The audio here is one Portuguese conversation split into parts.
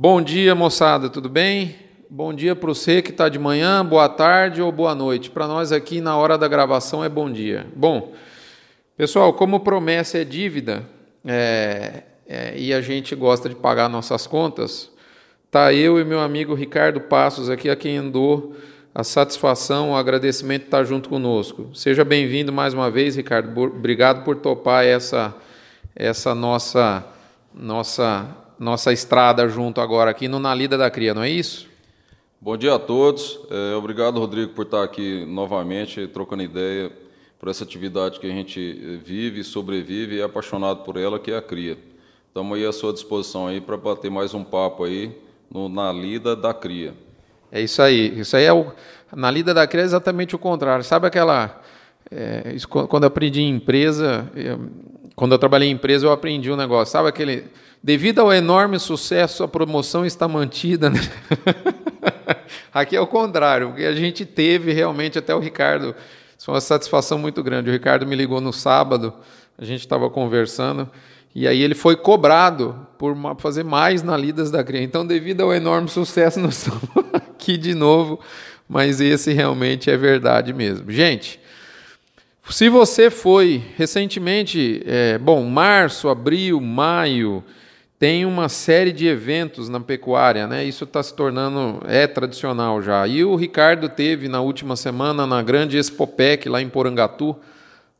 Bom dia, moçada, tudo bem? Bom dia para você que está de manhã, boa tarde ou boa noite. Para nós aqui na hora da gravação é bom dia. Bom, pessoal, como promessa é dívida é, é, e a gente gosta de pagar nossas contas, tá eu e meu amigo Ricardo Passos aqui a quem andou a satisfação, o agradecimento de estar junto conosco. Seja bem-vindo mais uma vez, Ricardo. Obrigado por topar essa essa nossa nossa nossa estrada junto agora aqui no Na Lida da Cria, não é isso? Bom dia a todos. É, obrigado, Rodrigo, por estar aqui novamente trocando ideia por essa atividade que a gente vive, sobrevive e é apaixonado por ela, que é a cria. Estamos aí à sua disposição aí para bater mais um papo aí no, na lida da cria. É isso aí. Isso aí é o na lida da cria é exatamente o contrário. Sabe aquela é, quando eu aprendi em empresa, eu, quando eu trabalhei em empresa, eu aprendi um negócio. Sabe aquele Devido ao enorme sucesso, a promoção está mantida. Né? Aqui é o contrário, porque a gente teve realmente até o Ricardo. Isso é uma satisfação muito grande. O Ricardo me ligou no sábado, a gente estava conversando, e aí ele foi cobrado por fazer mais na Lidas da Cria. Então, devido ao enorme sucesso, nós estamos aqui de novo, mas esse realmente é verdade mesmo. Gente, se você foi recentemente, é, bom, março, abril, maio, tem uma série de eventos na pecuária, né? Isso está se tornando é tradicional já. E o Ricardo teve na última semana na grande Expopec lá em Porangatu,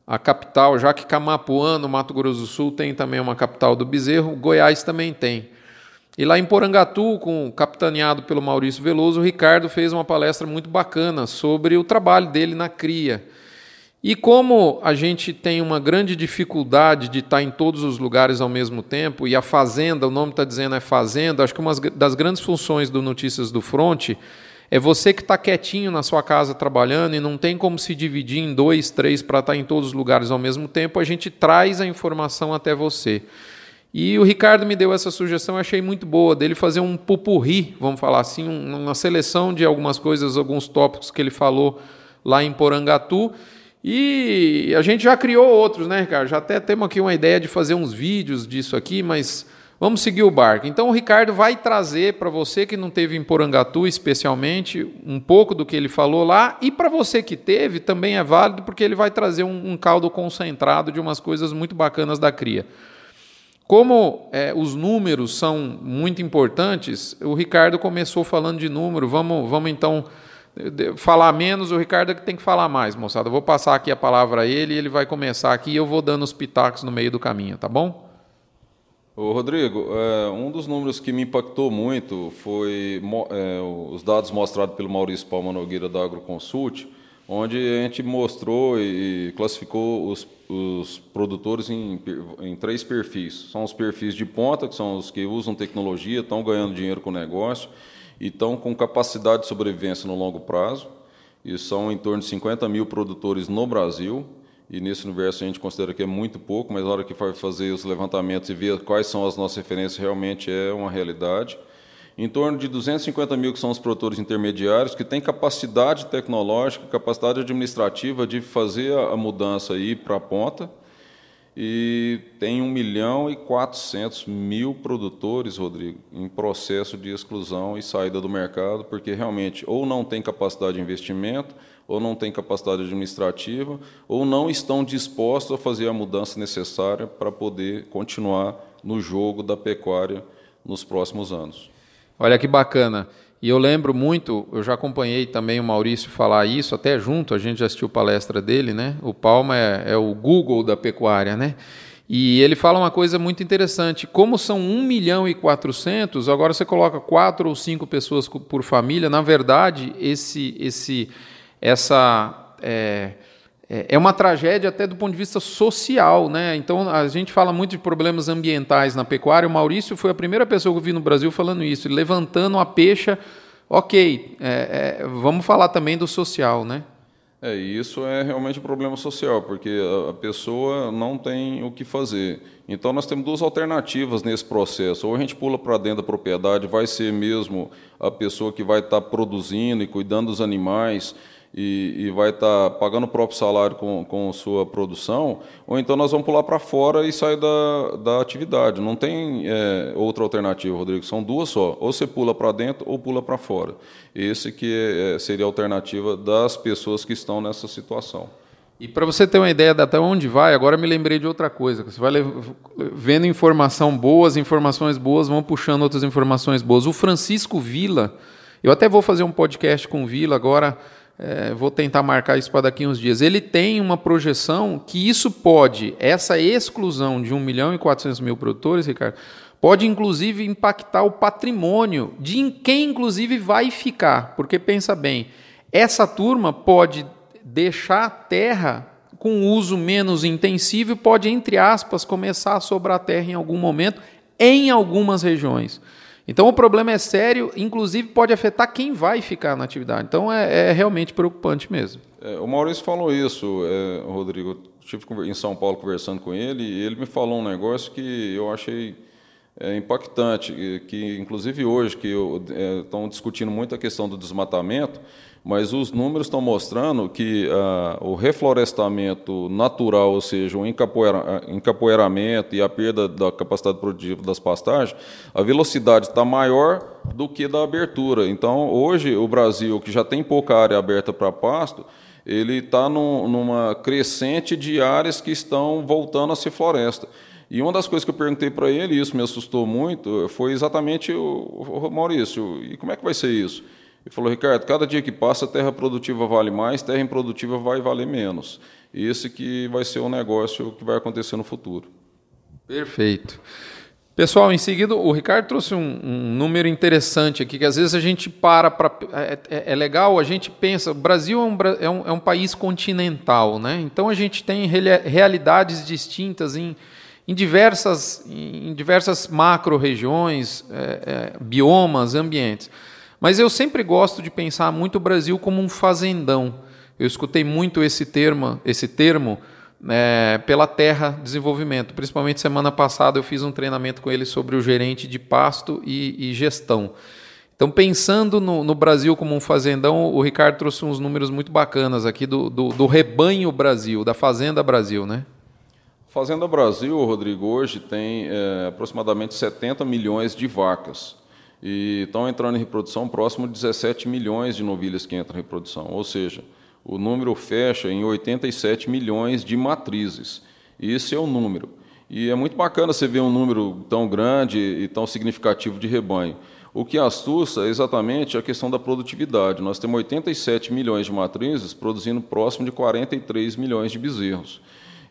a capital, já que Camapuã, no Mato Grosso do Sul, tem também uma capital do bezerro, Goiás também tem. E lá em Porangatu, com capitaneado pelo Maurício Veloso, o Ricardo fez uma palestra muito bacana sobre o trabalho dele na cria. E como a gente tem uma grande dificuldade de estar em todos os lugares ao mesmo tempo, e a fazenda, o nome está dizendo é fazenda, acho que uma das grandes funções do Notícias do Fronte é você que está quietinho na sua casa trabalhando e não tem como se dividir em dois, três para estar em todos os lugares ao mesmo tempo, a gente traz a informação até você. E o Ricardo me deu essa sugestão, eu achei muito boa, dele fazer um pupurri, vamos falar assim, uma seleção de algumas coisas, alguns tópicos que ele falou lá em Porangatu, e a gente já criou outros, né, Ricardo? Já até temos aqui uma ideia de fazer uns vídeos disso aqui, mas vamos seguir o barco. Então o Ricardo vai trazer para você que não teve em Porangatu, especialmente, um pouco do que ele falou lá, e para você que teve também é válido, porque ele vai trazer um, um caldo concentrado de umas coisas muito bacanas da cria. Como é, os números são muito importantes, o Ricardo começou falando de número. Vamos, vamos então falar menos, o Ricardo é que tem que falar mais, moçada. Eu vou passar aqui a palavra a ele, ele vai começar aqui e eu vou dando os pitacos no meio do caminho, tá bom? Ô Rodrigo, é, um dos números que me impactou muito foi é, os dados mostrados pelo Maurício Palma Nogueira da AgroConsult, onde a gente mostrou e classificou os, os produtores em, em, três perfis. São os perfis de ponta, que são os que usam tecnologia, estão ganhando dinheiro com o negócio, e estão com capacidade de sobrevivência no longo prazo, e são em torno de 50 mil produtores no Brasil, e nesse universo a gente considera que é muito pouco, mas na hora que vai fazer os levantamentos e ver quais são as nossas referências, realmente é uma realidade. Em torno de 250 mil que são os produtores intermediários, que têm capacidade tecnológica, capacidade administrativa de fazer a mudança aí para a ponta, e tem 1 milhão e 400 mil produtores, Rodrigo, em processo de exclusão e saída do mercado, porque realmente ou não tem capacidade de investimento, ou não tem capacidade administrativa, ou não estão dispostos a fazer a mudança necessária para poder continuar no jogo da pecuária nos próximos anos. Olha que bacana. E eu lembro muito, eu já acompanhei também o Maurício falar isso, até junto, a gente já assistiu palestra dele, né? O Palma é, é o Google da pecuária, né? E ele fala uma coisa muito interessante: como são 1 milhão e 400, agora você coloca quatro ou cinco pessoas por família, na verdade, esse, esse, essa. É, é, é uma tragédia até do ponto de vista social, né? Então a gente fala muito de problemas ambientais na pecuária. O Maurício foi a primeira pessoa que eu vi no Brasil falando isso, levantando a peixa. Ok, é, é, vamos falar também do social, né? É, isso é realmente um problema social, porque a pessoa não tem o que fazer. Então, nós temos duas alternativas nesse processo. Ou a gente pula para dentro da propriedade, vai ser mesmo a pessoa que vai estar produzindo e cuidando dos animais, e, e vai estar tá pagando o próprio salário com, com sua produção, ou então nós vamos pular para fora e sair da, da atividade. Não tem é, outra alternativa, Rodrigo, são duas só. Ou você pula para dentro ou pula para fora. Esse que é, seria a alternativa das pessoas que estão nessa situação. E para você ter uma ideia de até onde vai, agora me lembrei de outra coisa. Você vai vendo informação boas, informações boas, vão puxando outras informações boas. O Francisco Vila, eu até vou fazer um podcast com o Vila agora, é, vou tentar marcar isso para daqui uns dias. Ele tem uma projeção que isso pode, essa exclusão de 1 milhão e 400 mil produtores, Ricardo, pode inclusive impactar o patrimônio de quem inclusive vai ficar. Porque pensa bem, essa turma pode deixar a terra com uso menos intensivo pode, entre aspas, começar a sobrar terra em algum momento em algumas regiões. Então o problema é sério, inclusive pode afetar quem vai ficar na atividade. Então é, é realmente preocupante mesmo. É, o Maurício falou isso, é, Rodrigo. Estive em São Paulo conversando com ele e ele me falou um negócio que eu achei é, impactante, que inclusive hoje que estão é, discutindo muito a questão do desmatamento, mas os números estão mostrando que ah, o reflorestamento natural, ou seja, o encapoeira, encapoeiramento e a perda da capacidade produtiva das pastagens, a velocidade está maior do que da abertura. Então, hoje, o Brasil, que já tem pouca área aberta para pasto, ele está num, numa crescente de áreas que estão voltando a ser floresta. E uma das coisas que eu perguntei para ele, e isso me assustou muito, foi exatamente o, o Maurício, e como é que vai ser isso? Ele falou, Ricardo, cada dia que passa, terra produtiva vale mais, terra improdutiva vai valer menos. Esse que vai ser o negócio que vai acontecer no futuro. Perfeito. Pessoal, em seguida, o Ricardo trouxe um, um número interessante aqui, que às vezes a gente para para. É, é, é, legal, a gente pensa. O Brasil é um, é um, é um país continental, né? Então a gente tem realidades distintas em, em diversas, em diversas macro-regiões, é, é, biomas, ambientes. Mas eu sempre gosto de pensar muito o Brasil como um fazendão. Eu escutei muito esse termo, esse termo é, pela Terra Desenvolvimento. Principalmente semana passada eu fiz um treinamento com ele sobre o gerente de pasto e, e gestão. Então, pensando no, no, Brasil como um fazendão, o Ricardo trouxe uns números muito bacanas aqui do, do, do rebanho Brasil, da Fazenda Brasil, né? Fazenda Brasil, Rodrigo, hoje tem é, aproximadamente 70 milhões de vacas e estão entrando em reprodução próximo de 17 milhões de novilhas que entram em reprodução, ou seja, o número fecha em 87 milhões de matrizes. Esse é o número. E é muito bacana você ver um número tão grande e tão significativo de rebanho. O que assusta é exatamente a questão da produtividade. Nós temos 87 milhões de matrizes produzindo próximo de 43 milhões de bezerros.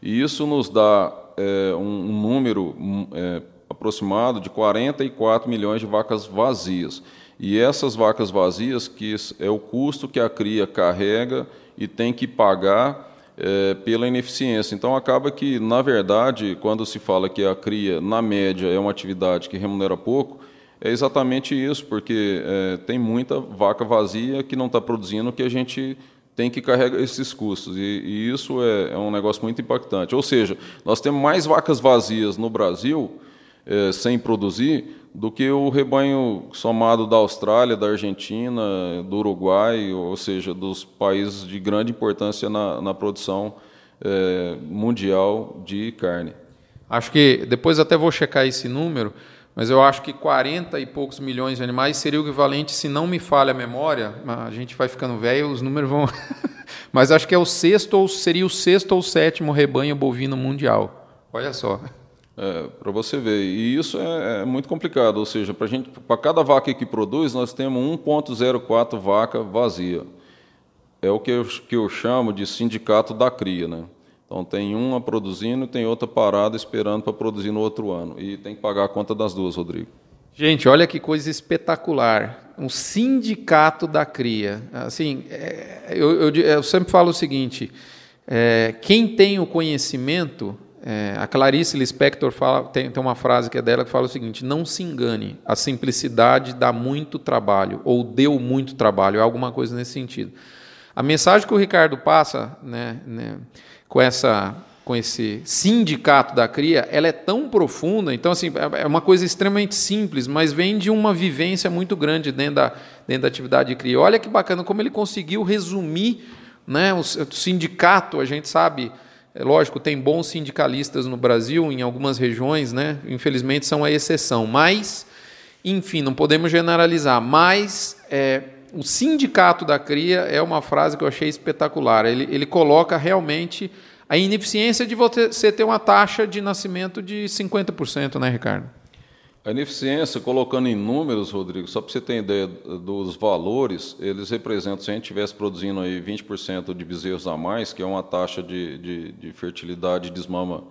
E isso nos dá é, um, número é, aproximado de 44 milhões de vacas vazias. E essas vacas vazias, que é o custo que a cria carrega e tem que pagar é, pela ineficiência. Então, acaba que, na verdade, quando se fala que a cria, na média, é uma atividade que remunera pouco, é exatamente isso, porque é, tem muita vaca vazia que não está produzindo, que a gente tem que carregar esses custos. E, e isso é, é um negócio muito impactante. Ou seja, nós temos mais vacas vazias no Brasil é, sem produzir do que o rebanho somado da Austrália, da Argentina, do Uruguai, ou seja, dos países de grande importância na, na produção é, mundial de carne. Acho que depois até vou checar esse número, mas eu acho que 40 e poucos milhões de animais seria o equivalente, se não me falha a memória, a gente vai ficando velho, os números vão. mas acho que é o sexto ou seria o sexto ou sétimo rebanho bovino mundial. Olha só. É, para você ver. E isso é, é muito complicado, ou seja, para gente, para cada vaca que produz, nós temos 1,04 vaca vazia. É o que eu, que eu chamo de sindicato da cria, né? Então tem uma produzindo tem outra parada esperando para produzir no outro ano. E tem que pagar a conta das duas, Rodrigo. Gente, olha que coisa espetacular. Um sindicato da cria. Assim, é, eu, eu, eu, sempre falo o seguinte: é, quem tem o conhecimento é, a Clarice Lispector fala, tem, tem uma frase que é dela que fala o seguinte: não se engane, a simplicidade dá muito trabalho, ou deu muito trabalho, é alguma coisa nesse sentido. A mensagem que o Ricardo passa né, né, com essa com esse sindicato da cria, ela é tão profunda, então assim, é, é uma coisa extremamente simples, mas vem de uma vivência muito grande dentro da, dentro da atividade de cria. Olha que bacana como ele conseguiu resumir né, o, o sindicato, a gente sabe, é lógico, tem bons sindicalistas no Brasil, em algumas regiões, né, infelizmente são a exceção, mas, enfim, não podemos generalizar, mas é, o sindicato da cria é uma frase que eu achei espetacular, ele, ele coloca realmente a ineficiência de você ter uma taxa de nascimento de 50%, né, Ricardo? A ineficiência, colocando em números, Rodrigo, só para você ter ideia dos valores, eles representam, se a gente estivesse produzindo aí 20% de bezerros a mais, que é uma taxa de, de, de fertilidade de desmama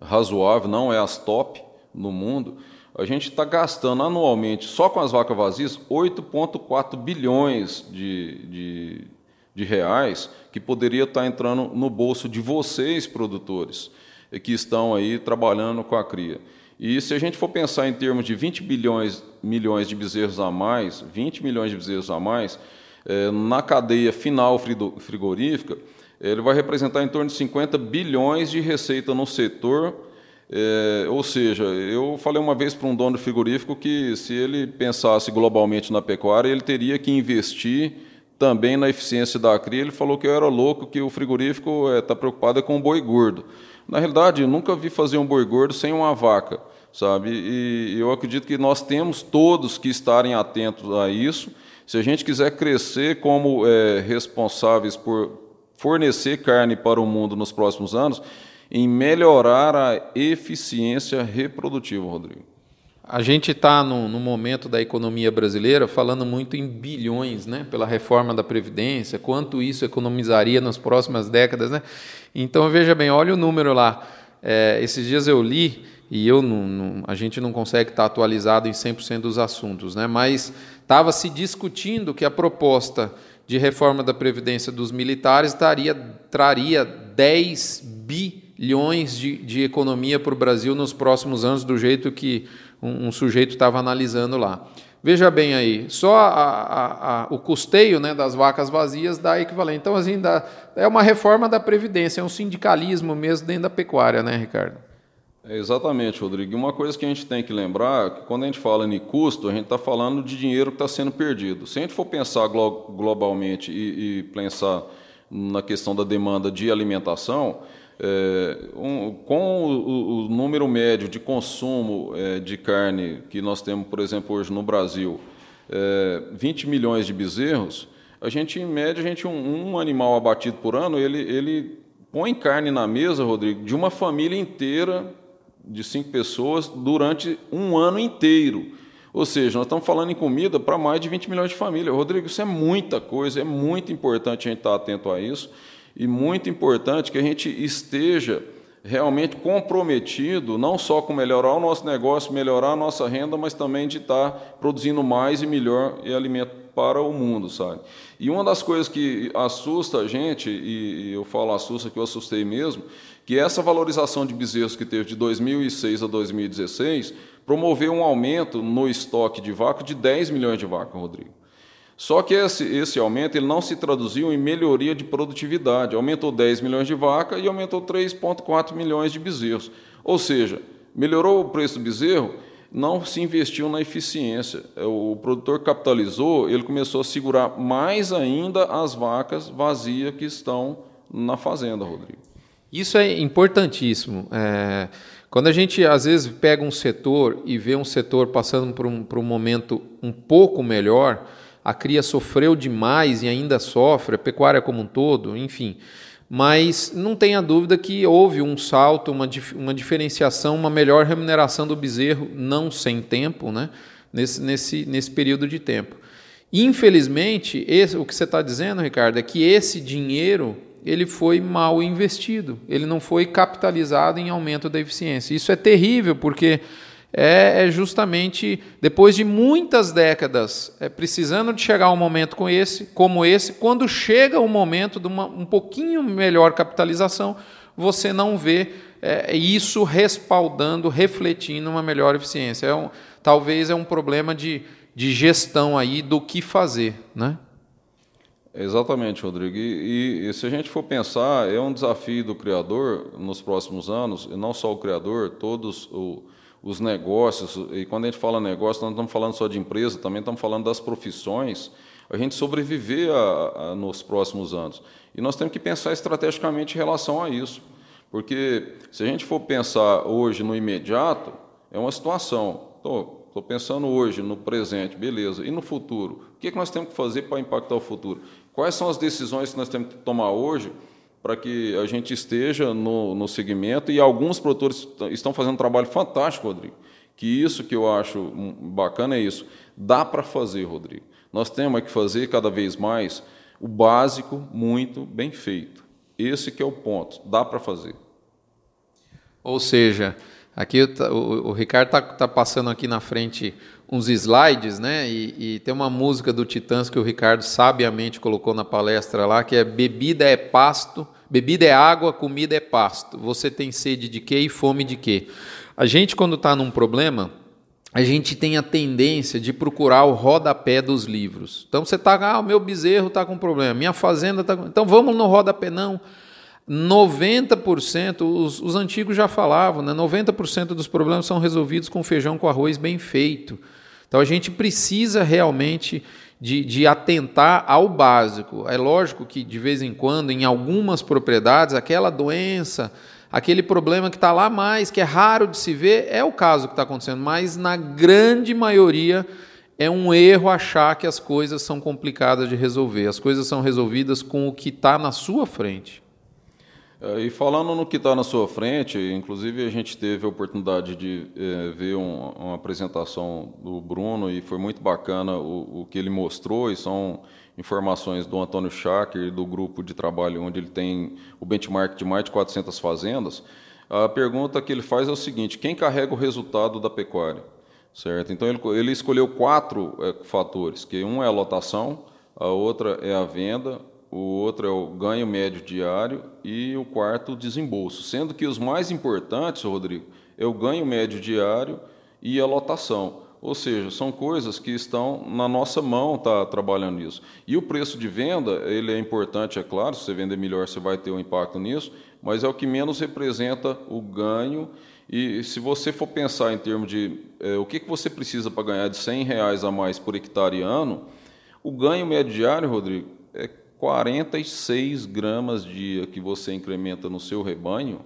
razoável, não é as top no mundo, a gente está gastando anualmente, só com as vacas vazias, 8,4 bilhões de, de de reais que poderia estar entrando no bolso de vocês, produtores, que estão aí trabalhando com a cria. E se a gente for pensar em termos de 20 bilhões, milhões de bezerros a mais, 20 milhões de bezerros a mais, é, na cadeia final frigorífica, ele vai representar em torno de 50 bilhões de receita no setor. É, ou seja, eu falei uma vez para um dono frigorífico que se ele pensasse globalmente na pecuária, ele teria que investir também na eficiência da cria, ele falou que eu era louco, que o frigorífico está é, tá preocupado com o boi gordo. Na realidade, eu nunca vi fazer um boi gordo sem uma vaca, sabe? E eu acredito que nós temos todos que estarem atentos a isso. Se a gente quiser crescer como é, responsáveis por fornecer carne para o mundo nos próximos anos, em melhorar a eficiência reprodutiva, Rodrigo. A gente está no, no, momento da economia brasileira falando muito em bilhões, né, pela reforma da Previdência, quanto isso economizaria nas próximas décadas. Né? Então, veja bem, olha o número lá. É, esses dias eu li, e eu não, não, a gente não consegue estar atualizado em 100% dos assuntos, né, mas estava se discutindo que a proposta de reforma da Previdência dos militares daria, traria 10 bilhões de, de economia para o Brasil nos próximos anos, do jeito que um, um sujeito estava analisando lá. Veja bem aí, só a, a, a, o custeio né, das vacas vazias dá equivalente. Então, assim, dá, é uma reforma da Previdência, é um sindicalismo mesmo dentro da pecuária, né, Ricardo? É exatamente, Rodrigo. E uma coisa que a gente tem que lembrar que quando a gente fala em custo, a gente está falando de dinheiro que está sendo perdido. Se a gente for pensar glo globalmente e, e pensar na questão da demanda de alimentação, é, um, com o, o, número médio de consumo é, de carne que nós temos, por exemplo, hoje no Brasil, é, 20 milhões de bezerros, a gente, em média, a gente um, um, animal abatido por ano, ele, ele põe carne na mesa, Rodrigo, de uma família inteira de cinco pessoas durante um ano inteiro. Ou seja, nós estamos falando em comida para mais de 20 milhões de famílias. Rodrigo, isso é muita coisa, é muito importante a gente estar atento a isso e muito importante que a gente esteja realmente comprometido, não só com melhorar o nosso negócio, melhorar a nossa renda, mas também de estar produzindo mais e melhor e alimento para o mundo, sabe? E uma das coisas que assusta a gente, e eu falo assusta que eu assustei mesmo, que essa valorização de bezerros que teve de 2006 a 2016 promoveu um aumento no estoque de vaca de 10 milhões de vacas, Rodrigo. Só que esse, esse aumento ele não se traduziu em melhoria de produtividade. Aumentou 10 milhões de vaca e aumentou 3,4 milhões de bezerros. Ou seja, melhorou o preço do bezerro, não se investiu na eficiência. O produtor capitalizou, ele começou a segurar mais ainda as vacas vazias que estão na fazenda, Rodrigo. Isso é importantíssimo. É, quando a gente às vezes pega um setor e vê um setor passando por um, por um momento um pouco melhor, a cria sofreu demais e ainda sofre, a pecuária como um todo, enfim. Mas não tenha dúvida que houve um salto, uma, uma diferenciação, uma melhor remuneração do bezerro, não sem tempo, né? nesse, nesse, nesse período de tempo. Infelizmente, esse, o que você está dizendo, Ricardo, é que esse dinheiro ele foi mal investido, ele não foi capitalizado em aumento da eficiência. Isso é terrível, porque é, é justamente depois de muitas décadas é, precisando de chegar um momento com esse, como esse, quando chega o momento de uma um pouquinho melhor capitalização, você não vê é, isso respaldando, refletindo uma melhor eficiência. É um, talvez é um problema de, de gestão aí do que fazer, né? Exatamente, Rodrigo. E, e, e, se a gente for pensar, é um desafio do criador nos próximos anos, e não só o criador, todos os negócios, e quando a gente fala negócio, não estamos falando só de empresa, também estamos falando das profissões, a gente sobreviver a, a, nos próximos anos. E nós temos que pensar estrategicamente em relação a isso. Porque se a gente for pensar hoje no imediato, é uma situação. Estou pensando hoje, no presente, beleza. E no futuro? O que, é que nós temos que fazer para impactar o futuro? Quais são as decisões que nós temos que tomar hoje para que a gente esteja no, no segmento? E alguns produtores estão fazendo um trabalho fantástico, Rodrigo. Que isso que eu acho bacana é isso. Dá para fazer, Rodrigo. Nós temos que fazer cada vez mais o básico muito bem feito. Esse que é o ponto. Dá para fazer. Ou seja, aqui o, o, o Ricardo está tá passando aqui na frente uns slides, né? E, e, tem uma música do Titãs que o Ricardo sabiamente colocou na palestra lá, que é bebida é pasto, bebida é água, comida é pasto. Você tem sede de quê e fome de quê? A gente quando está num problema, a gente tem a tendência de procurar o rodapé dos livros. Então você está, ah, o meu bezerro está com problema, minha fazenda está com... Então vamos no rodapé, não. 90%, os, os antigos já falavam, né? 90% dos problemas são resolvidos com feijão com arroz bem feito. Então a gente precisa realmente de, de, atentar ao básico. É lógico que de vez em quando, em algumas propriedades, aquela doença, aquele problema que está lá mais, que é raro de se ver, é o caso que está acontecendo, mas na grande maioria é um erro achar que as coisas são complicadas de resolver. As coisas são resolvidas com o que está na sua frente. É, e falando no que está na sua frente, inclusive a gente teve a oportunidade de é, ver um, uma apresentação do Bruno e foi muito bacana o, o, que ele mostrou, e são informações do Antônio Schacker, do grupo de trabalho onde ele tem o benchmark de mais de 400 fazendas. A pergunta que ele faz é o seguinte: quem carrega o resultado da pecuária? Certo? Então ele, ele escolheu quatro é, fatores, que um é a lotação, a outra é a venda, o outro é o ganho médio diário e o quarto, o desembolso. Sendo que os mais importantes, Rodrigo, é o ganho médio diário e a lotação. Ou seja, são coisas que estão na nossa mão tá trabalhando nisso. E o preço de venda, ele é importante, é claro, se você vender melhor, você vai ter um impacto nisso, mas é o que menos representa o ganho. E se você for pensar em termos de é, o que, que você precisa para ganhar de 100 reais a mais por hectare ano, o ganho médio diário, Rodrigo, é 46 gramas dia que você incrementa no seu rebanho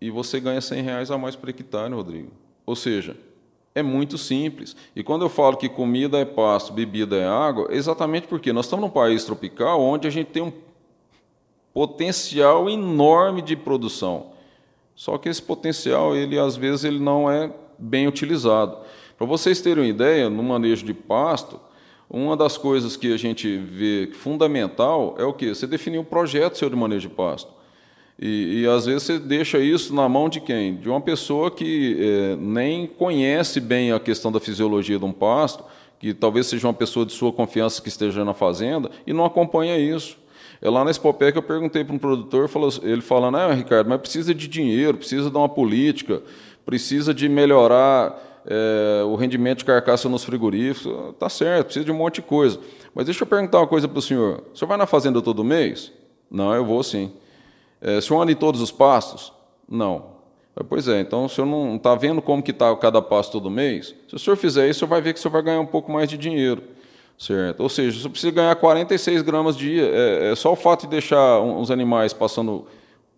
e você ganha 100 reais a mais por hectare, Rodrigo. Ou seja, é muito simples. E quando eu falo que comida é pasto, bebida é água, é exatamente porque nós estamos num país tropical onde a gente tem um potencial enorme de produção. Só que esse potencial, ele às vezes ele não é bem utilizado. Para vocês terem uma ideia, no manejo de pasto, uma das coisas que a gente vê fundamental é o que? Você definir um projeto seu de manejo de pasto. E, e, às vezes você deixa isso na mão de quem? De uma pessoa que é, nem conhece bem a questão da fisiologia de um pasto, que talvez seja uma pessoa de sua confiança que esteja na fazenda e não acompanha isso. É lá na Expopec eu perguntei para um produtor, ele falando, ah, Ricardo, mas precisa de dinheiro, precisa de uma política, precisa de melhorar é, o rendimento de carcaça nos frigoríficos, tá certo, precisa de um monte de coisa. Mas deixa eu perguntar uma coisa para o senhor. O senhor vai na fazenda todo mês? Não, eu vou sim. É, o senhor anda em todos os pastos? Não. Pois é, então o senhor não está vendo como que está cada pasto todo mês? Se o senhor fizer isso, o senhor vai ver que o senhor vai ganhar um pouco mais de dinheiro. Certo? Ou seja, senhor precisa ganhar 46 gramas dia. É, é só o fato de deixar uns animais passando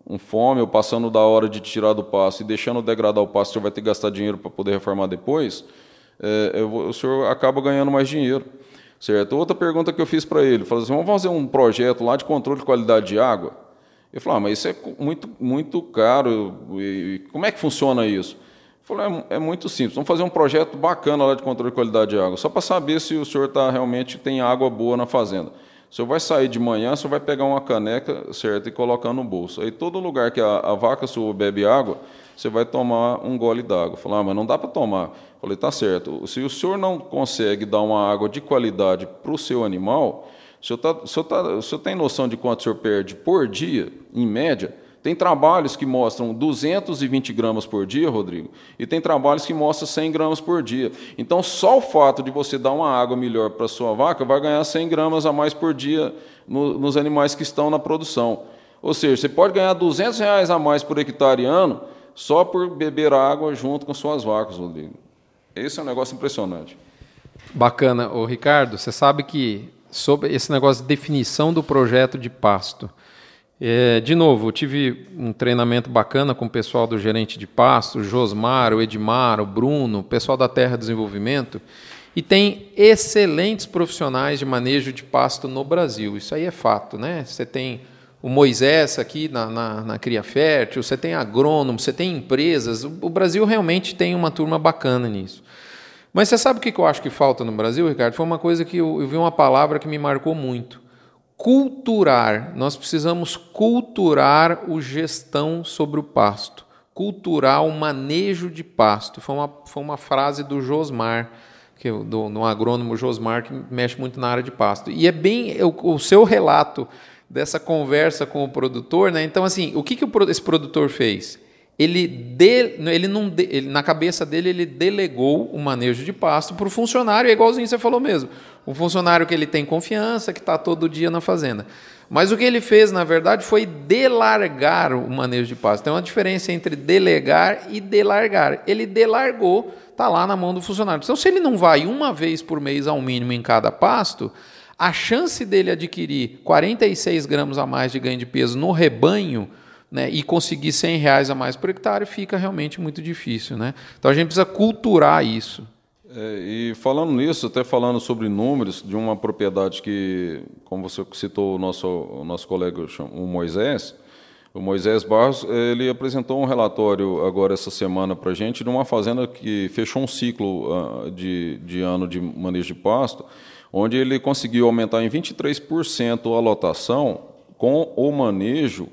um fome ou passando da hora de tirar do pasto e deixando degradar o pasto, o senhor vai ter que gastar dinheiro para poder reformar depois, é, o senhor acaba ganhando mais dinheiro. Certo? Outra pergunta que eu fiz para ele, falou assim, vamos fazer um projeto lá de controle de qualidade de água? Ele falou, ah, mas isso é muito, muito caro, e como é que funciona isso? Eu falei, é, é muito simples, vamos fazer um projeto bacana lá de controle de qualidade de água, só para saber se o senhor tá, realmente tem água boa na fazenda. O senhor vai sair de manhã, o senhor vai pegar uma caneca, certo, e colocar no bolso. Aí todo lugar que a, a vaca sua bebe água, você vai tomar um gole d'água. Falar, ah, mas não dá para tomar. Falei, tá certo. Se o senhor não consegue dar uma água de qualidade para o seu animal, o senhor, tá, o, senhor tá, o senhor tem noção de quanto o senhor perde por dia, em média? Tem trabalhos que mostram 220 gramas por dia, Rodrigo, e tem trabalhos que mostram 100 gramas por dia. Então, só o fato de você dar uma água melhor para sua vaca vai ganhar 100 gramas a mais por dia no, nos animais que estão na produção. Ou seja, você pode ganhar 200 reais a mais por hectare ano só por beber água junto com suas vacas, Rodrigo. Esse é um negócio impressionante. Bacana. Ô, Ricardo, você sabe que sobre esse negócio de definição do projeto de pasto, é, de novo, eu tive um treinamento bacana com o pessoal do gerente de pasto, o Josmar, o Edmar, o Bruno, o pessoal da Terra Desenvolvimento, e tem excelentes profissionais de manejo de pasto no Brasil. Isso aí é fato, né? Você tem o Moisés aqui na, na, na Cria Fértil, você tem agrônomo, você tem empresas. O, o Brasil realmente tem uma turma bacana nisso. Mas você sabe o que eu acho que falta no Brasil, Ricardo? Foi uma coisa que eu, eu vi uma palavra que me marcou muito. Culturar. Nós precisamos culturar o gestão sobre o pasto. Culturar o manejo de pasto. Foi uma, foi uma frase do Josmar, que, do, do agrônomo Josmar, que mexe muito na área de pasto. E é bem o, o seu relato dessa conversa com o produtor, né? Então, assim, o que, que esse produtor fez? Ele, de, ele não ele, na cabeça dele ele delegou o manejo de pasto para o funcionário, é igualzinho você falou mesmo. Um funcionário que ele tem confiança, que está todo dia na fazenda. Mas o que ele fez, na verdade, foi delargar o manejo de pasto. Tem uma diferença entre delegar e delargar. Ele delargou, está lá na mão do funcionário. Então, se ele não vai uma vez por mês ao mínimo em cada pasto, a chance dele adquirir 46 gramas a mais de ganho de peso no rebanho né, e conseguir 100 reais a mais por hectare fica realmente muito difícil. Né? Então a gente precisa culturar isso. É, e falando nisso, até falando sobre números de uma propriedade que, como você citou o nosso, o nosso colega, o Moisés, o Moisés Barros, ele apresentou um relatório agora essa semana para a gente de uma fazenda que fechou um ciclo uh, de, de ano de manejo de pasto, onde ele conseguiu aumentar em 23% a lotação com o manejo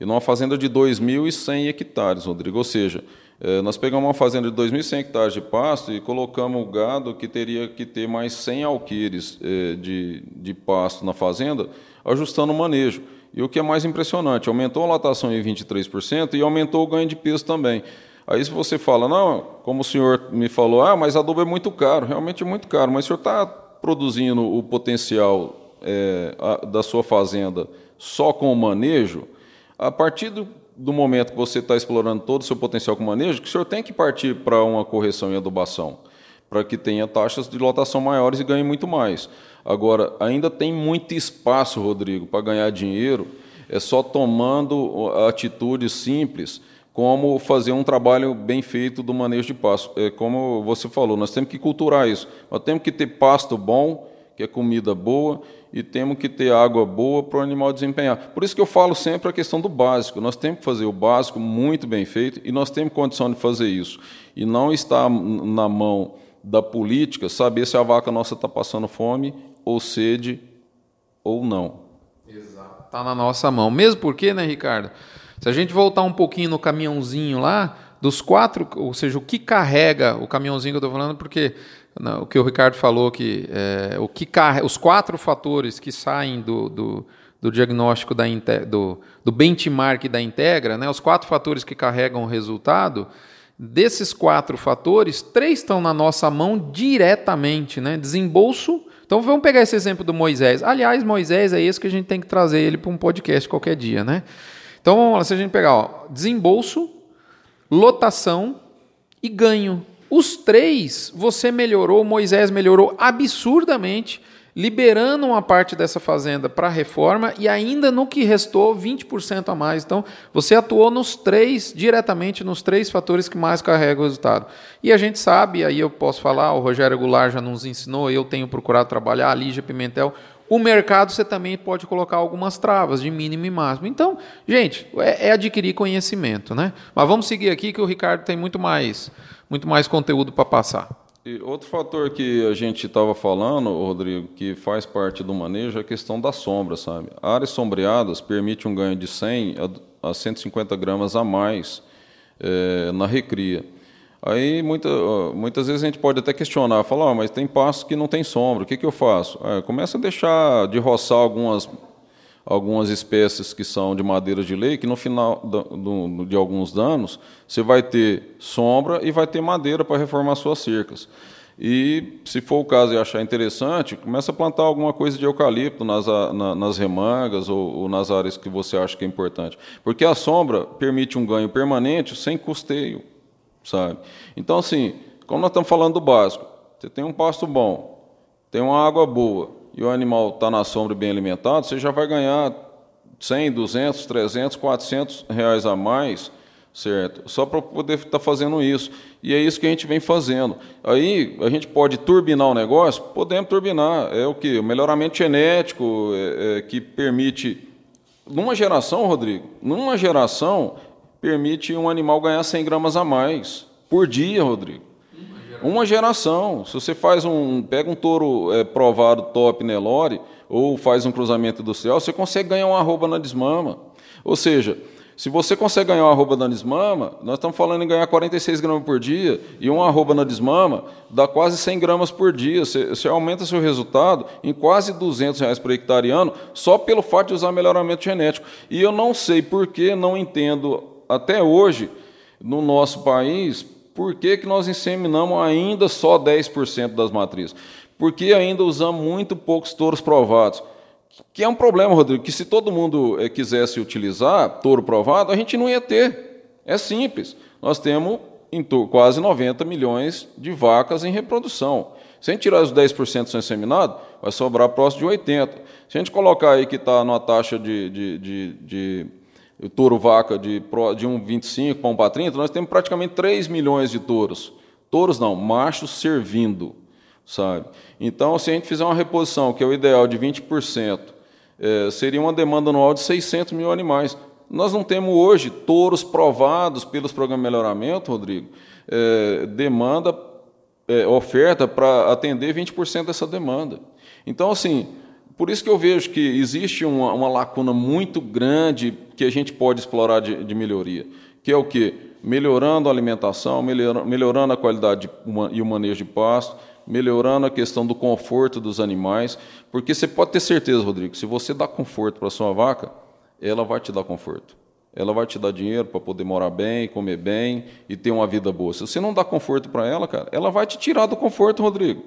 e numa fazenda de 2.100 hectares, Rodrigo. Ou seja, eh, nós pegamos uma fazenda de 2.100 hectares de pasto e colocamos o gado que teria que ter mais 100 alqueires eh, de, de pasto na fazenda, ajustando o manejo. E o que é mais impressionante, aumentou a lotação em 23% e aumentou o ganho de peso também. Aí se você fala, não, como o senhor me falou, ah, mas adubo é muito caro, realmente é muito caro, mas o senhor está produzindo o potencial é, a, da sua fazenda só com o manejo, a partir do, do momento que você está explorando todo o seu potencial com manejo, que o senhor tem que partir para uma correção e adubação, para que tenha taxas de lotação maiores e ganhe muito mais. Agora, ainda tem muito espaço, Rodrigo, para ganhar dinheiro, é só tomando atitudes simples, como fazer um trabalho bem feito do manejo de pasto. É como você falou, nós temos que culturar isso. Nós temos que ter pasto bom, que é comida boa, e temos que ter água boa para o animal desempenhar. Por isso que eu falo sempre a questão do básico. Nós temos que fazer o básico muito bem feito e nós temos condição de fazer isso. E não está na mão da política saber se a vaca nossa está passando fome ou sede ou não. Exato. Está na nossa mão. Mesmo porque, né, Ricardo? Se a gente voltar um pouquinho no caminhãozinho lá, dos quatro, ou seja, o que carrega o caminhãozinho que eu estou falando, porque o que o Ricardo falou que é, o que os quatro fatores que saem do, do, do diagnóstico da do, do benchmark da Integra, né, os quatro fatores que carregam o resultado, desses quatro fatores, três estão na nossa mão diretamente, né? Desembolso. Então vamos pegar esse exemplo do Moisés. Aliás, Moisés é esse que a gente tem que trazer ele para um podcast qualquer dia, né? Então vamos lá, se a gente pegar ó, desembolso, lotação e ganho. Os três você melhorou, Moisés melhorou absurdamente, liberando uma parte dessa fazenda para a reforma e ainda no que restou 20% a mais. Então, você atuou nos três, diretamente nos três fatores que mais carregam o resultado. E a gente sabe, aí eu posso falar, o Rogério Goulart já nos ensinou, eu tenho procurado trabalhar, a Lígia Pimentel, o mercado você também pode colocar algumas travas de mínimo e máximo. Então, gente, é, é adquirir conhecimento, né? Mas vamos seguir aqui que o Ricardo tem muito mais muito mais conteúdo para passar. E outro fator que a gente estava falando, Rodrigo, que faz parte do manejo é a questão da sombra, sabe? Áreas sombreadas permite um ganho de 100 a 150 gramas a mais é, na recria. Aí muita, muitas vezes a gente pode até questionar, falar, mas tem pastos que não tem sombra, o que, que eu faço? É, começa a deixar de roçar algumas, algumas espécies que são de madeiras de lei, que no final do, de alguns anos você vai ter sombra e vai ter madeira para reformar suas cercas. E, se for o caso e achar interessante, começa a plantar alguma coisa de eucalipto nas, na, nas remangas ou, ou, nas áreas que você acha que é importante. Porque a sombra permite um ganho permanente sem custeio, sabe? Então, assim, como nós estamos falando do básico, você tem um pasto bom, tem uma água boa e o animal está na sombra bem alimentado, você já vai ganhar 100, 200, 300, 400 reais a mais certo? Só para poder estar tá fazendo isso. E é isso que a gente vem fazendo. Aí a gente pode turbinar o negócio? Podemos turbinar. É o que? O melhoramento genético é, é, que permite. Numa geração, Rodrigo, numa geração, permite um animal ganhar 100 gramas a mais por dia, Rodrigo. Uma geração. Se você faz um. pega um touro é, provado top Nelore, ou faz um cruzamento industrial, você consegue ganhar uma arroba na desmama. Ou seja, se você consegue ganhar uma arroba na desmama, nós estamos falando em ganhar 46 gramas por dia, e uma arroba na desmama dá quase 100 gramas por dia. Você, você aumenta seu resultado em quase 200 reais por hectare ano, só pelo fato de usar melhoramento genético. E eu não sei por que, não entendo até hoje, no nosso país, por que, que nós inseminamos ainda só 10% das matrizes. Porque ainda usamos muito poucos touros provados. Que é um problema, Rodrigo, que se todo mundo é, quisesse utilizar touro provado, a gente não ia ter. É simples. Nós temos em quase 90 milhões de vacas em reprodução. Se a gente tirar os 10% que são inseminados, vai sobrar próximo de 80. Se a gente colocar aí que está numa taxa de, de, de, de, de touro-vaca de, de 1,25 para 1 para 30, nós temos praticamente 3 milhões de touros. Touros não, machos servindo sabe? Então, se a gente fizer uma reposição, que é o ideal de 20%, é, seria uma demanda anual de 600 mil animais. Nós não temos hoje touros provados pelos programas de melhoramento, Rodrigo, é, demanda, é, oferta para atender 20% dessa demanda. Então, assim, por isso que eu vejo que existe uma, uma lacuna muito grande que a gente pode explorar de, de melhoria, que é o quê? Melhorando a alimentação, melhorando a qualidade e o manejo de pasto, melhorando a questão do conforto dos animais, porque você pode ter certeza, Rodrigo, se você dá conforto para sua vaca, ela vai te dar conforto. Ela vai te dar dinheiro para poder morar bem, comer bem e ter uma vida boa. Se você não dá conforto para ela, cara, ela vai te tirar do conforto, Rodrigo.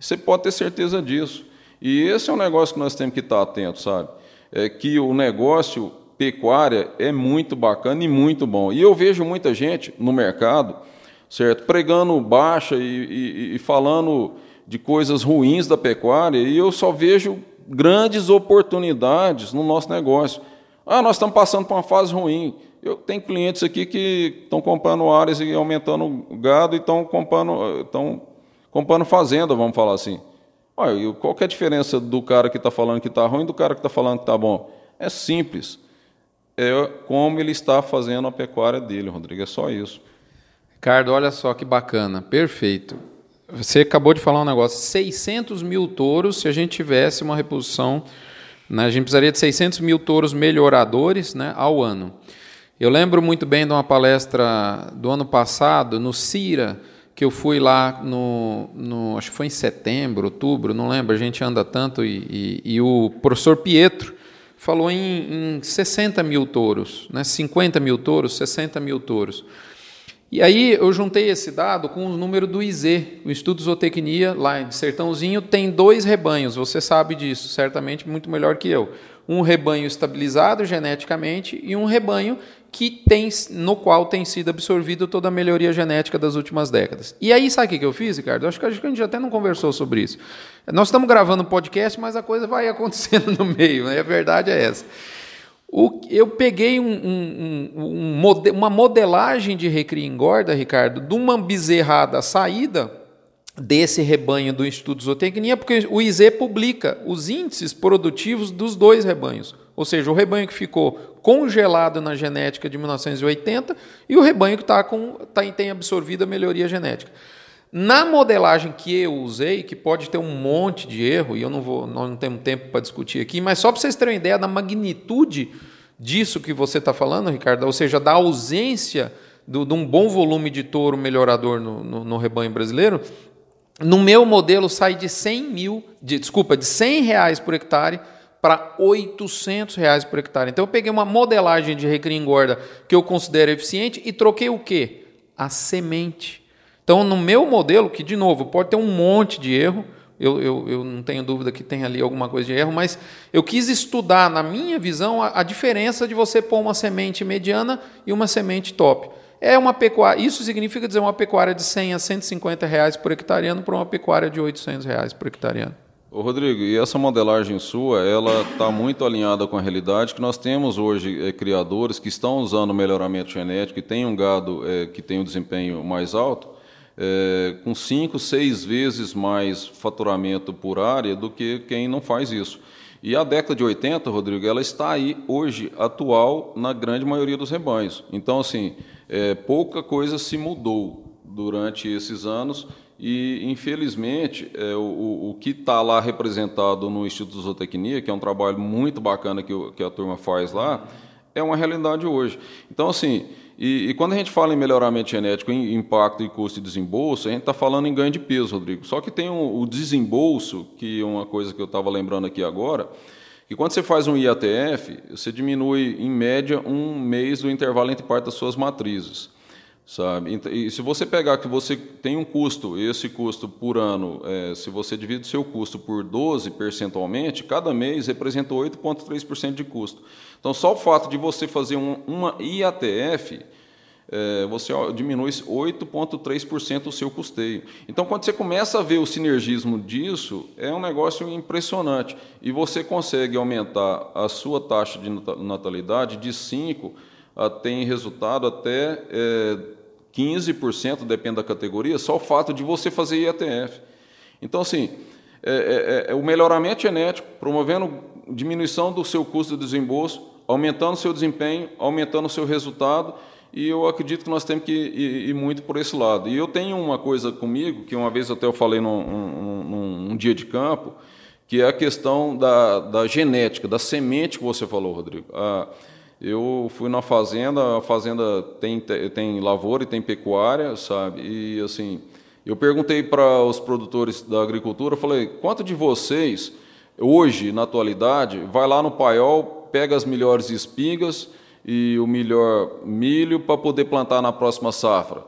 Você pode ter certeza disso. E esse é um negócio que nós temos que estar atentos, sabe? É que o negócio pecuária é muito bacana e muito bom. E eu vejo muita gente no mercado certo? Pregando baixa e, e, e falando de coisas ruins da pecuária, e eu só vejo grandes oportunidades no nosso negócio. Ah, nós estamos passando por uma fase ruim. Eu tenho clientes aqui que estão comprando áreas e aumentando gado e estão comprando, estão comprando fazenda, vamos falar assim. Olha, qual é a diferença do cara que está falando que está ruim e do cara que está falando que está bom? É simples. É como ele está fazendo a pecuária dele, Rodrigo. É só isso. Ricardo, olha só que bacana, perfeito. Você acabou de falar um negócio, 600 mil touros, se a gente tivesse uma reposição, né, a gente precisaria de 600 mil touros melhoradores né, ao ano. Eu lembro muito bem de uma palestra do ano passado, no CIRA, que eu fui lá no, no acho que foi em setembro, outubro, não lembro, a gente anda tanto, e, e, e o professor Pietro falou em, em 60 mil touros, né, 50 mil touros, 60 mil touros. E aí eu juntei esse dado com o número do IZ, o Estudo Zootecnia, lá em Sertãozinho, tem dois rebanhos, você sabe disso, certamente muito melhor que eu. Um rebanho estabilizado geneticamente e um rebanho que tem, no qual tem sido absorvido toda a melhoria genética das últimas décadas. E aí, sabe o que eu fiz, Ricardo? Acho que a gente até não conversou sobre isso. Nós estamos gravando um podcast, mas a coisa vai acontecendo no meio, né? a verdade é essa. O, eu peguei um, um, um, uma modelagem de recria engorda, Ricardo, de uma bezerrada saída desse rebanho do Instituto Zootecnia, porque o IZ publica os índices produtivos dos dois rebanhos. Ou seja, o rebanho que ficou congelado na genética de 1980 e o rebanho que tá com, tá, tem absorvido a melhoria genética. Na modelagem que eu usei, que pode ter um monte de erro, e eu não vou, nós não temos tempo para discutir aqui, mas só para vocês terem uma ideia da magnitude disso que você está falando, Ricardo, ou seja, da ausência do, de um bom volume de touro melhorador no, no, no, rebanho brasileiro, no meu modelo sai de 100 mil, de, desculpa, de 100 reais por hectare para 800 reais por hectare. Então eu peguei uma modelagem de recria engorda que eu considero eficiente e troquei o quê? A semente. Então no meu modelo, que de novo pode ter um monte de erro, eu, eu, eu não tenho dúvida que tem ali alguma coisa de erro, mas eu quis estudar, na minha visão, a, a diferença de você pôr uma semente mediana e uma semente top. É uma pecuária, isso significa dizer uma pecuária de 100 a 150 reais por hectareano para uma pecuária de 800 reais por hectareano. Ô Rodrigo, e essa modelagem sua, ela está muito alinhada com a realidade que nós temos hoje é, criadores que estão usando melhoramento genético, que tem um gado é, que tem um desempenho mais alto, é, com cinco, seis vezes mais faturamento por área do que quem não faz isso. E a década de 80, Rodrigo, ela está aí hoje, atual, na grande maioria dos rebanhos. Então, assim, pouca coisa se mudou durante esses anos e, infelizmente, é, o, o, que está lá representado no Instituto Zootecnia, que é um trabalho muito bacana que, que a turma faz lá, é uma realidade hoje. Então, assim, e, e, quando a gente fala em melhoramento genético, em impacto e custo de desembolso, a gente está falando em ganho de peso, Rodrigo. Só que tem um, o desembolso, que é uma coisa que eu estava lembrando aqui agora, que quando você faz um IATF, você diminui, em média, um mês do intervalo entre parte das suas matrizes sabe? E se você pegar que você tem um custo, esse custo por ano, é, se você divide o seu custo por 12 percentualmente, cada mês representa 8,3% de custo. Então, só o fato de você fazer um, uma IATF, é, você diminui 8,3% o seu custeio. Então, quando você começa a ver o sinergismo disso, é um negócio impressionante. E você consegue aumentar a sua taxa de natalidade de 5% tem resultado até é, 15%, depende da categoria, só o fato de você fazer IATF. Então, assim, é, é, é o melhoramento genético, promovendo diminuição do seu custo de desembolso, aumentando o seu desempenho, aumentando o seu resultado, e eu acredito que nós temos que ir, ir, muito por esse lado. E eu tenho uma coisa comigo, que uma vez até eu falei num, num, num dia de campo, que é a questão da, da genética, da semente que você falou, Rodrigo. Eu fui na fazenda, a fazenda tem, tem lavoura e tem pecuária, sabe? E assim, eu perguntei para os produtores da agricultura, falei, quanto de vocês, hoje, na atualidade, vai lá no paiol, pega as melhores espigas e o melhor milho para poder plantar na próxima safra?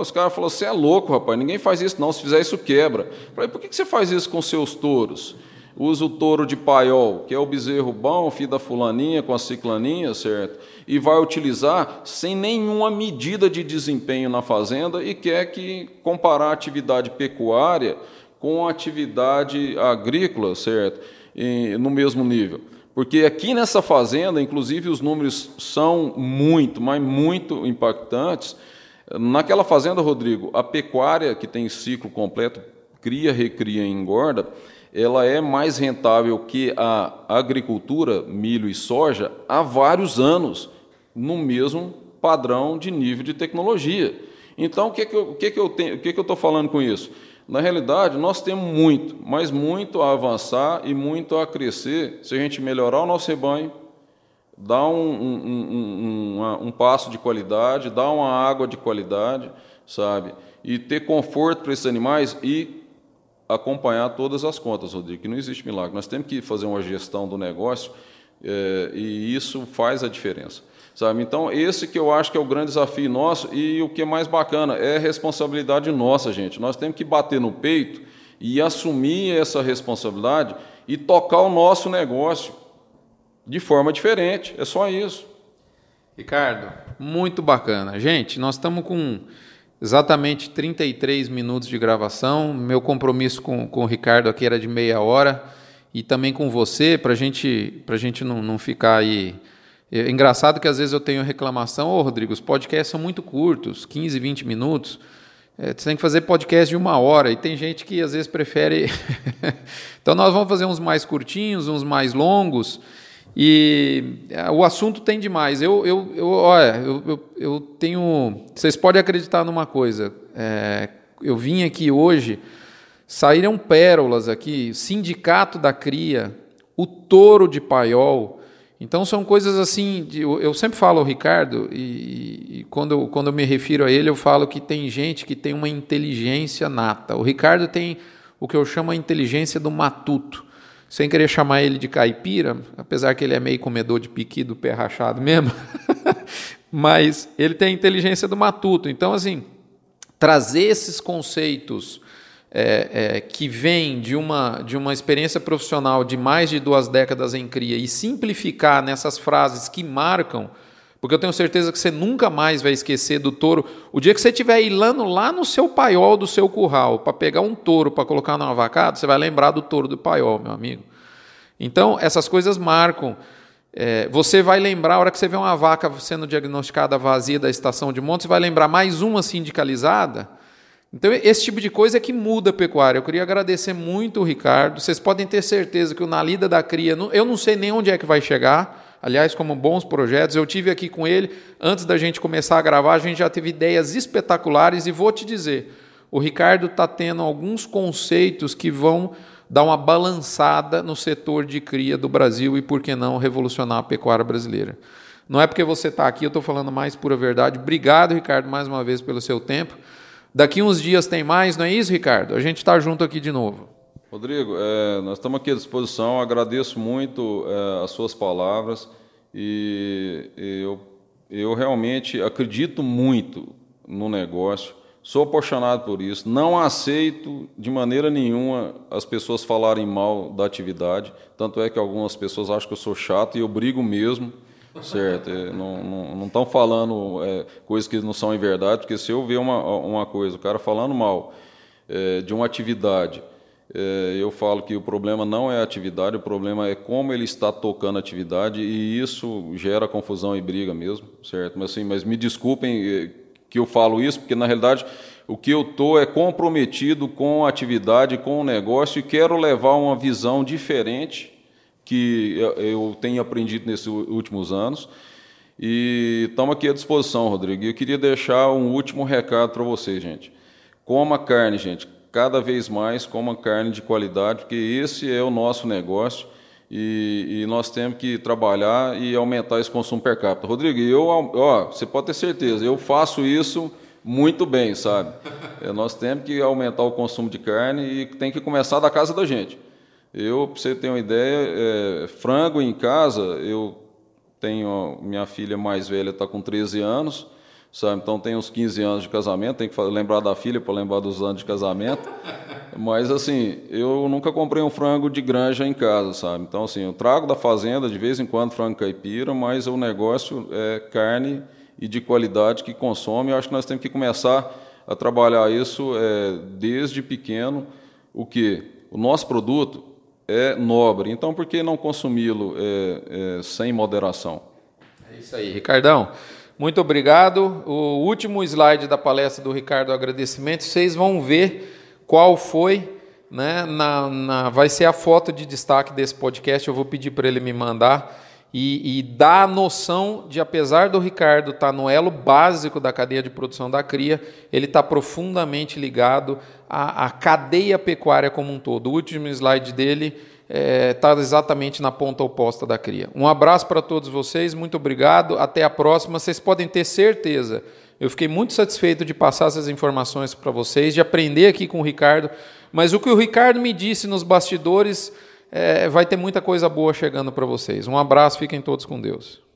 Os caras falaram, você é louco, rapaz, ninguém faz isso não, se fizer isso quebra. Eu falei, por que você faz isso com seus touros? Usa o touro de paiol, que é o bezerro bom, filho da fulaninha com a ciclaninha, certo? E vai utilizar sem nenhuma medida de desempenho na fazenda e quer que comparar a atividade pecuária com a atividade agrícola, certo? E, no mesmo nível. Porque aqui nessa fazenda, inclusive, os números são muito, mas muito impactantes. Naquela fazenda, Rodrigo, a pecuária que tem ciclo completo, cria, recria e engorda, ela é mais rentável que a agricultura, milho e soja, há vários anos, no mesmo padrão de nível de tecnologia. Então, o que, que, eu, o que, que eu tenho, o que, que eu estou falando com isso? Na realidade, nós temos muito, mas muito a avançar e muito a crescer se a gente melhorar o nosso rebanho, dar um, um, um, um passo de qualidade, dar uma água de qualidade, sabe? E ter conforto para esses animais e acompanhar todas as contas, Rodrigo, que não existe milagre. Nós temos que fazer uma gestão do negócio é, e isso faz a diferença. Sabe? Então, esse que eu acho que é o grande desafio nosso e o que é mais bacana é responsabilidade nossa, gente. Nós temos que bater no peito e assumir essa responsabilidade e tocar o nosso negócio de forma diferente. É só isso. Ricardo, muito bacana. Gente, nós estamos com exatamente 33 minutos de gravação. Meu compromisso com, com o Ricardo aqui era de meia hora e também com você, para gente, a gente não, não ficar aí. É engraçado que às vezes eu tenho reclamação, ô oh, Rodrigo, os podcasts são muito curtos, 15, 20 minutos. É, você tem que fazer podcast de uma hora e tem gente que às vezes prefere. então nós vamos fazer uns mais curtinhos, uns mais longos. E é, o assunto tem demais. Eu, eu, eu, olha, eu, eu, eu tenho. Vocês podem acreditar numa coisa. É, eu vim aqui hoje, saíram pérolas aqui, Sindicato da Cria, o Touro de Paiol. Então são coisas assim. De, eu sempre falo ao Ricardo, e, e quando, quando eu me refiro a ele, eu falo que tem gente que tem uma inteligência nata. O Ricardo tem o que eu chamo a inteligência do matuto. Sem querer chamar ele de caipira, apesar que ele é meio comedor de piqui do pé rachado mesmo, mas ele tem a inteligência do matuto. Então, assim, trazer esses conceitos é, é, que vêm de uma, de uma experiência profissional de mais de duas décadas em cria e simplificar nessas frases que marcam porque eu tenho certeza que você nunca mais vai esquecer do touro. O dia que você estiver ilando lá no seu paiol do seu curral para pegar um touro para colocar numa vacada, você vai lembrar do touro do paiol, meu amigo. Então, essas coisas marcam. É, você vai lembrar, a hora que você vê uma vaca sendo diagnosticada vazia da estação de monte, você vai lembrar mais uma sindicalizada. Então, esse tipo de coisa é que muda a pecuária. Eu queria agradecer muito o Ricardo. Vocês podem ter certeza que o Na Lida da Cria, eu não sei nem onde é que vai chegar aliás, como bons projetos. Eu tive aqui com ele, antes da gente começar a gravar, a gente já teve ideias espetaculares e vou te dizer, o Ricardo está tendo alguns conceitos que vão dar uma balançada no setor de cria do Brasil e, por que não, revolucionar a pecuária brasileira. Não é porque você está aqui, eu estou falando mais pura verdade. Obrigado, Ricardo, mais uma vez pelo seu tempo. Daqui uns dias tem mais, não é isso, Ricardo? A gente está junto aqui de novo. Rodrigo, é, nós estamos aqui à disposição. Agradeço muito é, as suas palavras e, e eu, eu realmente acredito muito no negócio. Sou apaixonado por isso. Não aceito de maneira nenhuma as pessoas falarem mal da atividade. Tanto é que algumas pessoas acham que eu sou chato e eu brigo mesmo. Certo, é, não estão falando é, coisas que não são em verdade, porque se eu ver uma, uma coisa, o cara falando mal é, de uma atividade, eu falo que o problema não é a atividade, o problema é como ele está tocando a atividade e isso gera confusão e briga mesmo, certo? Mas, assim, mas me desculpem é, que eu falo isso, porque na realidade o que eu estou é comprometido com a atividade, com o negócio e quero levar uma visão diferente que eu tenho aprendido nesses últimos anos. E estamos aqui à disposição, Rodrigo. Eu queria deixar um último recado para vocês, gente. Coma carne, gente cada vez mais coma carne de qualidade, porque esse é o nosso negócio e, e, nós temos que trabalhar e aumentar esse consumo per capita. Rodrigo, eu, ó, você pode ter certeza, eu faço isso muito bem, sabe? É, nós temos que aumentar o consumo de carne e tem que começar da casa da gente. Eu, para você ter uma ideia, é, frango em casa, eu tenho minha filha mais velha está com 13 anos sabe? Então tem uns 15 anos de casamento, tem que lembrar da filha para lembrar dos anos de casamento. Mas assim, eu nunca comprei um frango de granja em casa, sabe? Então assim, eu trago da fazenda de vez em quando frango caipira, mas o negócio é carne e de qualidade que consome. Eu acho que nós temos que começar a trabalhar isso é, desde pequeno. O que o nosso produto é nobre, então por que não consumi-lo é, é, sem moderação? É isso aí, Ricardão. Muito obrigado. O último slide da palestra do Ricardo agradecimento, vocês vão ver qual foi, né? Na, na, vai ser a foto de destaque desse podcast. Eu vou pedir para ele me mandar e, e dar a noção de, apesar do Ricardo estar tá no elo básico da cadeia de produção da cria, ele está profundamente ligado à, à cadeia pecuária como um todo. O último slide dele está é, tá exatamente na ponta oposta da cria. Um abraço para todos vocês, muito obrigado, até a próxima. Vocês podem ter certeza, eu fiquei muito satisfeito de passar essas informações para vocês, de aprender aqui com o Ricardo, mas o que o Ricardo me disse nos bastidores é, vai ter muita coisa boa chegando para vocês. Um abraço, fiquem todos com Deus.